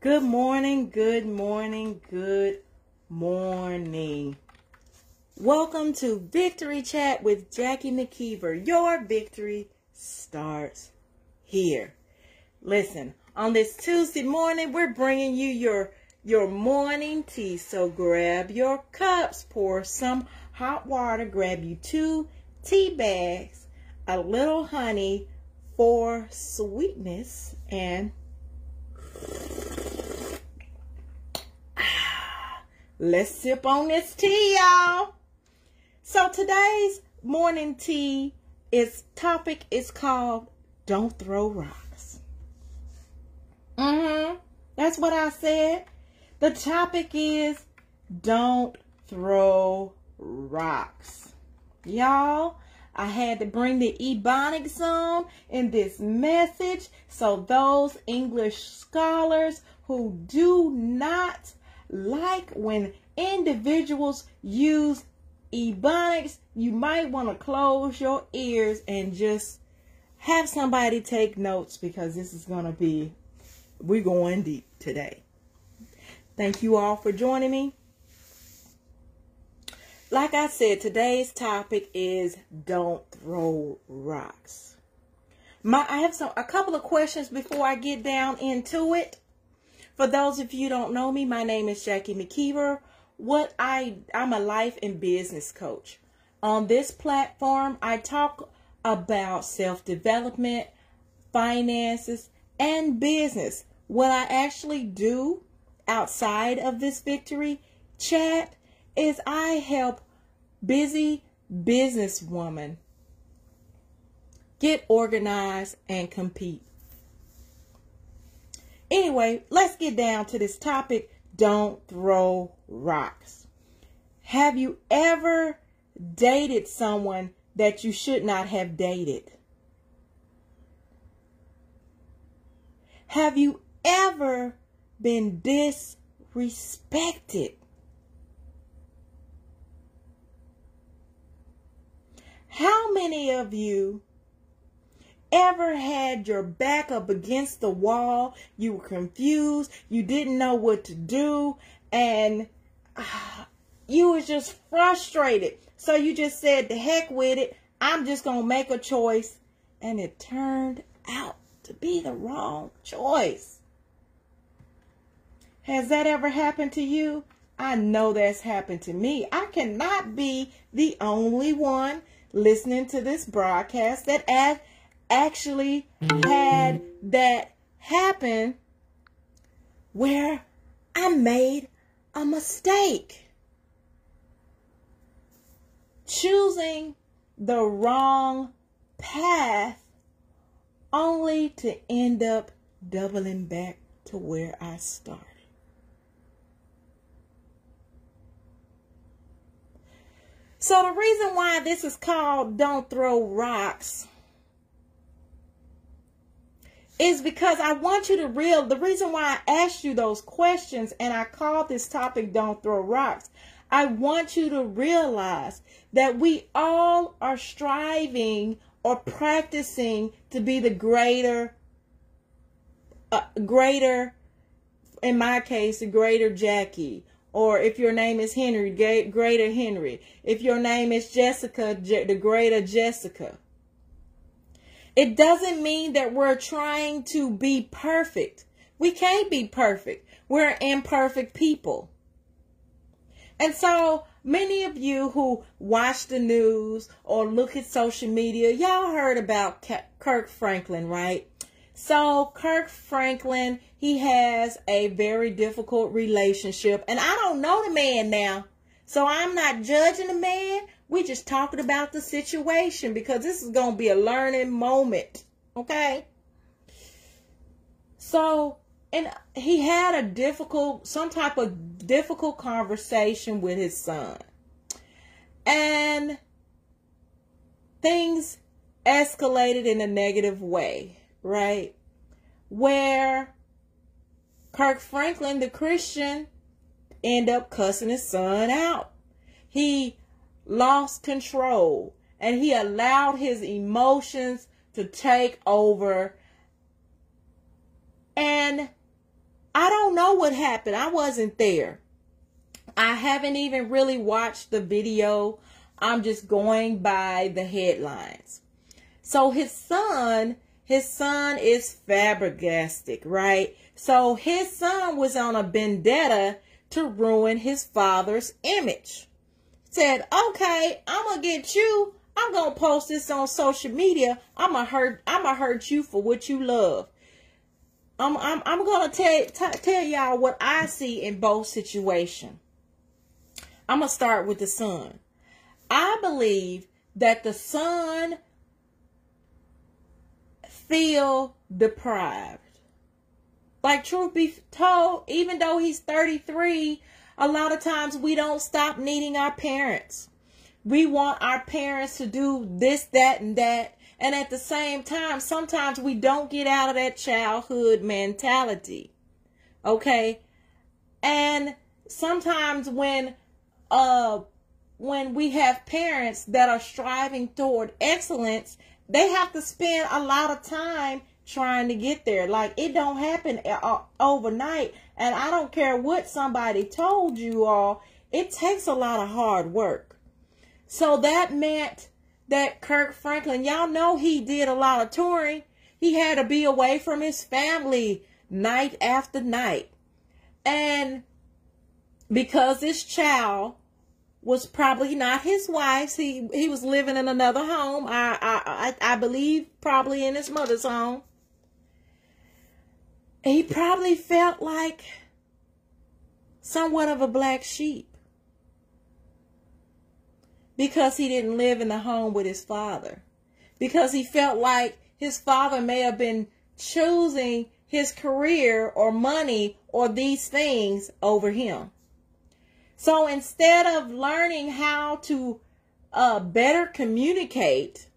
Good morning, good morning, good morning. Welcome to Victory Chat with Jackie McKeever. Your victory starts here. Listen, on this Tuesday morning, we're bringing you your your morning tea. So grab your cups, pour some hot water, grab you two tea bags, a little honey for sweetness, and let's sip on this tea, y'all. So today's morning tea is topic is called Don't Throw Rocks. Mm-hmm. That's what I said. The topic is Don't Throw Rocks. Y'all, I had to bring the Ebonics on in this message so those English scholars who do not like when individuals use Ebonics, you might want to close your ears and just have somebody take notes because this is going to be, we're going deep today. Thank you all for joining me. Like I said, today's topic is don't throw rocks. My, I have some a couple of questions before I get down into it. For those of you don't know me, my name is Jackie McKeever. What I I'm a life and business coach. On this platform, I talk about self-development, finances, and business. What I actually do outside of this victory chat is I help busy businesswoman get organized and compete. Anyway, let's get down to this topic. Don't throw rocks. Have you ever dated someone that you should not have dated? Have you ever been disrespected? How many of you ever had your back up against the wall? You were confused, you didn't know what to do, and you was just frustrated. So you just said, the heck with it. I'm just going to make a choice. And it turned out to be the wrong choice. Has that ever happened to you? I know that's happened to me. I cannot be the only one listening to this broadcast that actually had that happen where I made a mistake. Choosing the wrong path only to end up doubling back to where I started. So the reason why this is called Don't Throw Rocks is because I want you to real the reason why I asked you those questions and I called this topic Don't Throw Rocks. I want you to realize that we all are striving or practicing to be the greater uh, greater in my case the greater Jackie or if your name is Henry, greater Henry. If your name is Jessica, the greater Jessica. It doesn't mean that we're trying to be perfect. We can't be perfect. We're imperfect people. And so many of you who watch the news or look at social media, y'all heard about Kirk Franklin, right? So Kirk Franklin, he has a very difficult relationship. And I don't know the man now. So I'm not judging the man. We just talking about the situation because this is going to be a learning moment. Okay. So, and he had a difficult, some type of difficult conversation with his son. And things escalated in a negative way right? Where Kirk Franklin, the Christian, end up cussing his son out. He lost control and he allowed his emotions to take over. And I don't know what happened. I wasn't there. I haven't even really watched the video. I'm just going by the headlines. So his son, his son is flabbergasted, right? So his son was on a vendetta to ruin his father's image. Said, okay, I'm gonna get you. I'm gonna post this on social media. I'm gonna hurt. I'm gonna hurt you for what you love. I'm I'm I'm gonna tell tell y'all what I see in both situations. I'm going to start with the son. I believe that the son feel deprived. Like truth be told, even though he's 33, a lot of times we don't stop needing our parents. We want our parents to do this, that, and that. And at the same time, sometimes we don't get out of that childhood mentality. Okay? And sometimes when uh, when we have parents that are striving toward excellence, they have to spend a lot of time trying to get there. Like it don't happen uh, overnight. And I don't care what somebody told you all, it takes a lot of hard work. So that meant that Kirk Franklin, y'all know he did a lot of touring. He had to be away from his family night after night. And because this child was probably not his wife's. He he was living in another home. I I I, believe probably in his mother's home. He probably felt like somewhat of a black sheep because he didn't live in the home with his father. Because he felt like his father may have been choosing his career or money or these things over him. So instead of learning how to uh, better communicate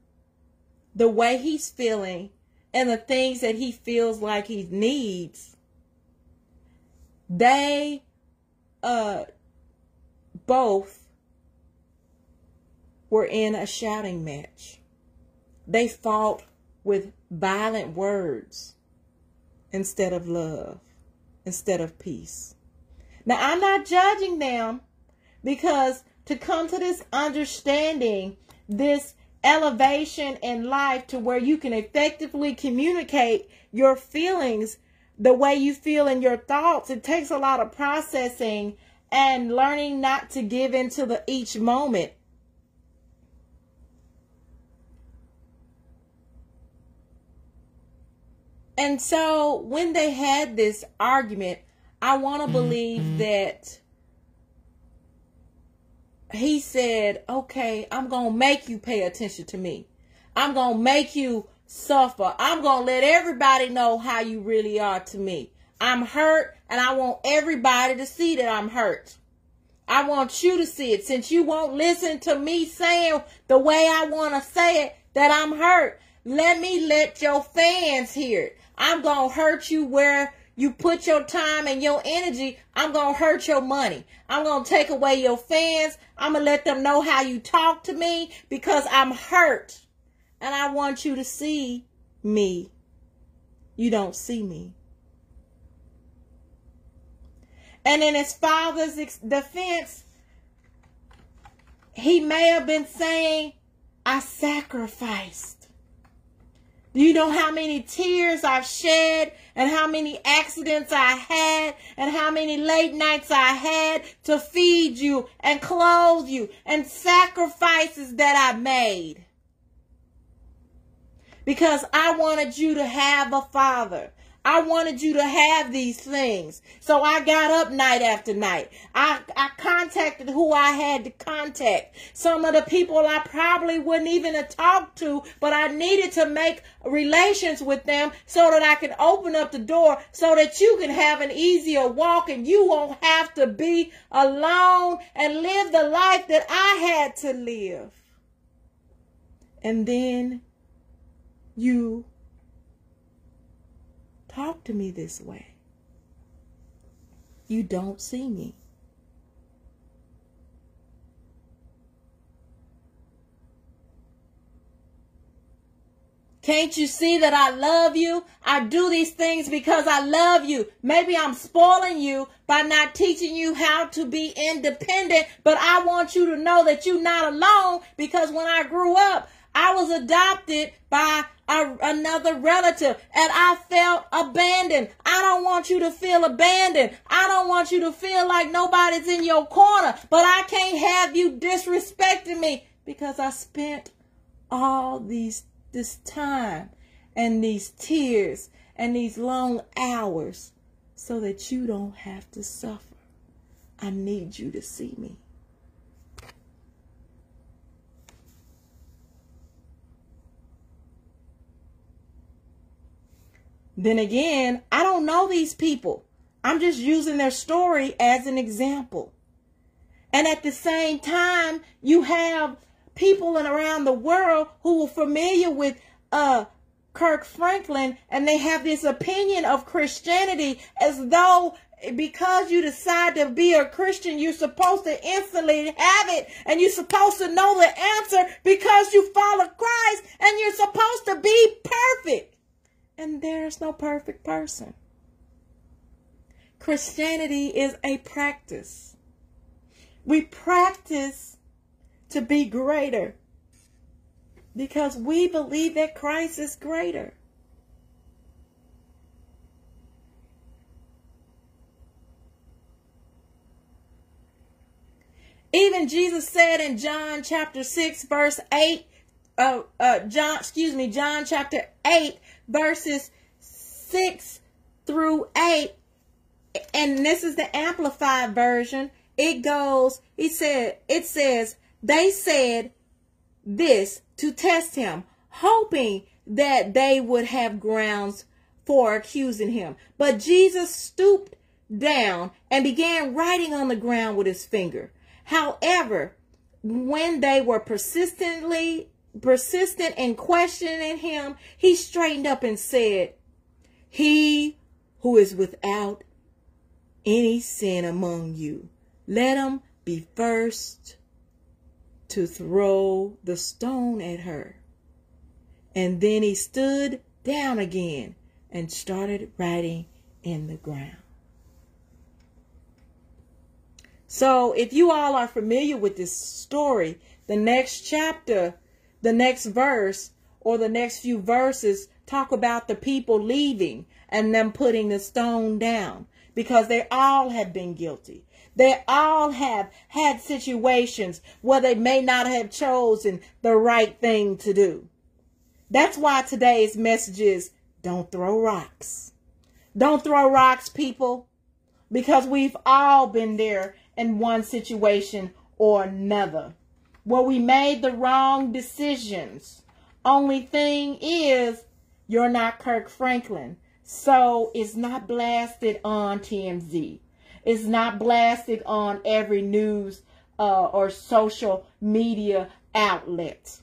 the way he's feeling and the things that he feels like he needs, they uh, both were in a shouting match. They fought with violent words instead of love, instead of peace. Now, I'm not judging them because to come to this understanding, this elevation in life to where you can effectively communicate your feelings the way you feel in your thoughts, it takes a lot of processing and learning not to give into the each moment. And so when they had this argument, I want to mm-hmm. believe that he said, okay, I'm going to make you pay attention to me. I'm going to make you suffer. I'm going to let everybody know how you really are to me. I'm hurt and I want everybody to see that I'm hurt. I want you to see it since you won't listen to me saying the way I want to say it that I'm hurt. Let me let your fans hear it. I'm going to hurt you where you put your time and your energy, I'm going to hurt your money. I'm going to take away your fans. I'm going to let them know how you talk to me because I'm hurt. And I want you to see me. You don't see me. And in his father's defense, he may have been saying, I sacrificed. You know how many tears I've shed and how many accidents I had and how many late nights I had to feed you and clothe you and sacrifices that I made? Because I wanted you to have a father. I wanted you to have these things. So I got up night after night. I, I contacted who I had to contact. Some of the people I probably wouldn't even have talked to, but I needed to make relations with them so that I can open up the door so that you can have an easier walk and you won't have to be alone and live the life that I had to live. And then you talk to me this way. You don't see me. Can't you see that I love you? I do these things because I love you. Maybe I'm spoiling you by not teaching you how to be independent, but I want you to know that you're not alone because when I grew up, I was adopted by a, another relative and I felt abandoned. I don't want you to feel abandoned. I don't want you to feel like nobody's in your corner, but I can't have you disrespecting me because I spent all these this time and these tears and these long hours so that you don't have to suffer. I need you to see me. Then again, I don't know these people. I'm just using their story as an example. And at the same time, you have people around the world who are familiar with uh, Kirk Franklin and they have this opinion of Christianity as though because you decide to be a Christian, you're supposed to instantly have it and you're supposed to know the answer because you follow Christ and you're supposed to be perfect. And there's no perfect person. Christianity is a practice. We practice to be greater because we believe that Christ is greater. Even Jesus said in John chapter 6 verse 8 uh, uh, John excuse me John chapter 8 verses 6 through 8 and this is the amplified version it goes he said it says they said this to test him, hoping that they would have grounds for accusing him. But Jesus stooped down and began writing on the ground with his finger. However, when they were persistently persistent in questioning him, he straightened up and said, He who is without any sin among you, let him be first to throw the stone at her. And then he stood down again and started writing in the ground. So, if you all are familiar with this story, the next chapter, the next verse, or the next few verses talk about the people leaving and them putting the stone down because they all have been guilty. They all have had situations where they may not have chosen the right thing to do. That's why today's message is don't throw rocks. Don't throw rocks, people, because we've all been there in one situation or another where we made the wrong decisions. Only thing is, you're not Kirk Franklin. So it's not blasted on TMZ. It's not blasted on every news uh, or social media outlet.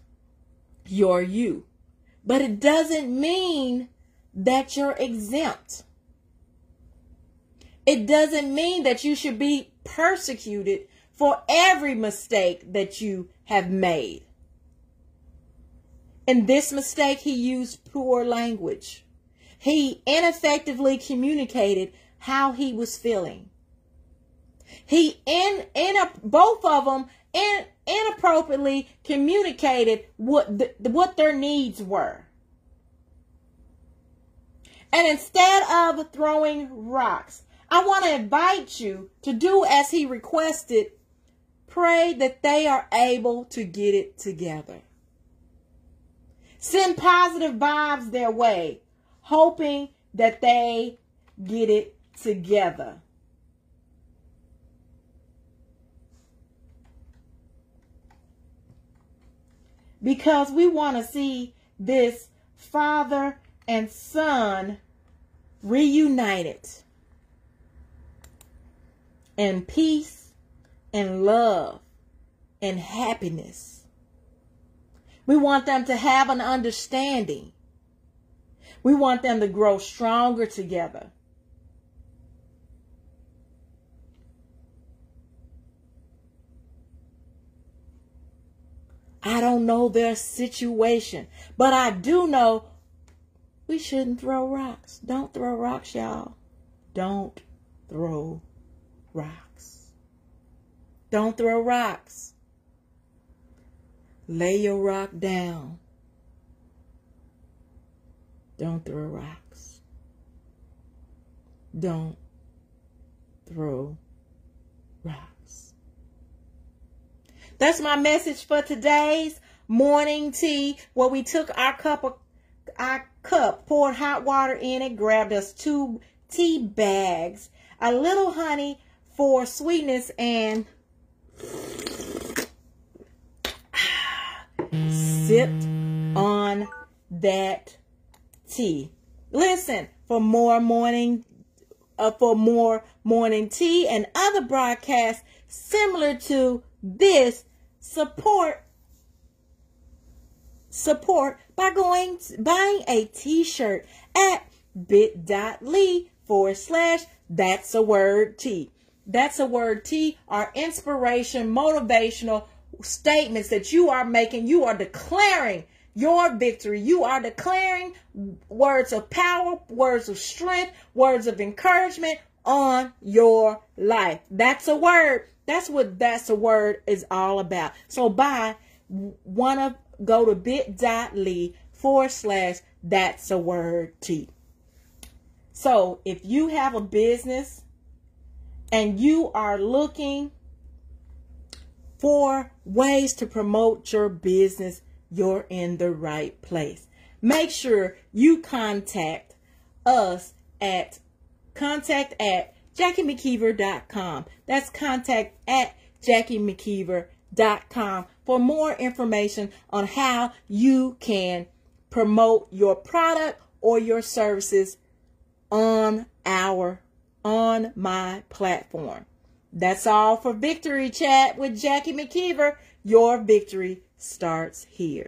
You're you. But it doesn't mean that you're exempt. It doesn't mean that you should be persecuted for every mistake that you have made. In this mistake, he used poor language. He ineffectively communicated how he was feeling. He in in a, both of them in, inappropriately communicated what the, what their needs were. And instead of throwing rocks, I want to invite you to do as he requested. Pray that they are able to get it together. Send positive vibes their way, hoping that they get it together. because we want to see this father and son reunited in peace and love and happiness. We want them to have an understanding. We want them to grow stronger together. I don't know their situation, but I do know we shouldn't throw rocks. Don't throw rocks, y'all. Don't throw rocks. Don't throw rocks. Lay your rock down. Don't throw rocks. Don't throw rocks. That's my message for today's morning tea where we took our cup of our cup, poured hot water in it, grabbed us two tea bags, a little honey for sweetness and sipped on that tea. Listen, for more morning uh, for more morning tea and other broadcasts similar to this, support support by going buying a t-shirt at bit.ly forward slash that's a word T. That's a word T are inspiration, motivational statements that you are making. You are declaring your victory. You are declaring words of power, words of strength, words of encouragement on your life. That's a word. That's what that's a word is all about. So buy one of go to bit.ly forward slash that's a word T. So if you have a business and you are looking for ways to promote your business, you're in the right place. Make sure you contact us at contact at jackiemckeever.com. That's contact at jackiemckeever.com for more information on how you can promote your product or your services on our on my platform. That's all for Victory Chat with Jackie McKeever. Your victory starts here.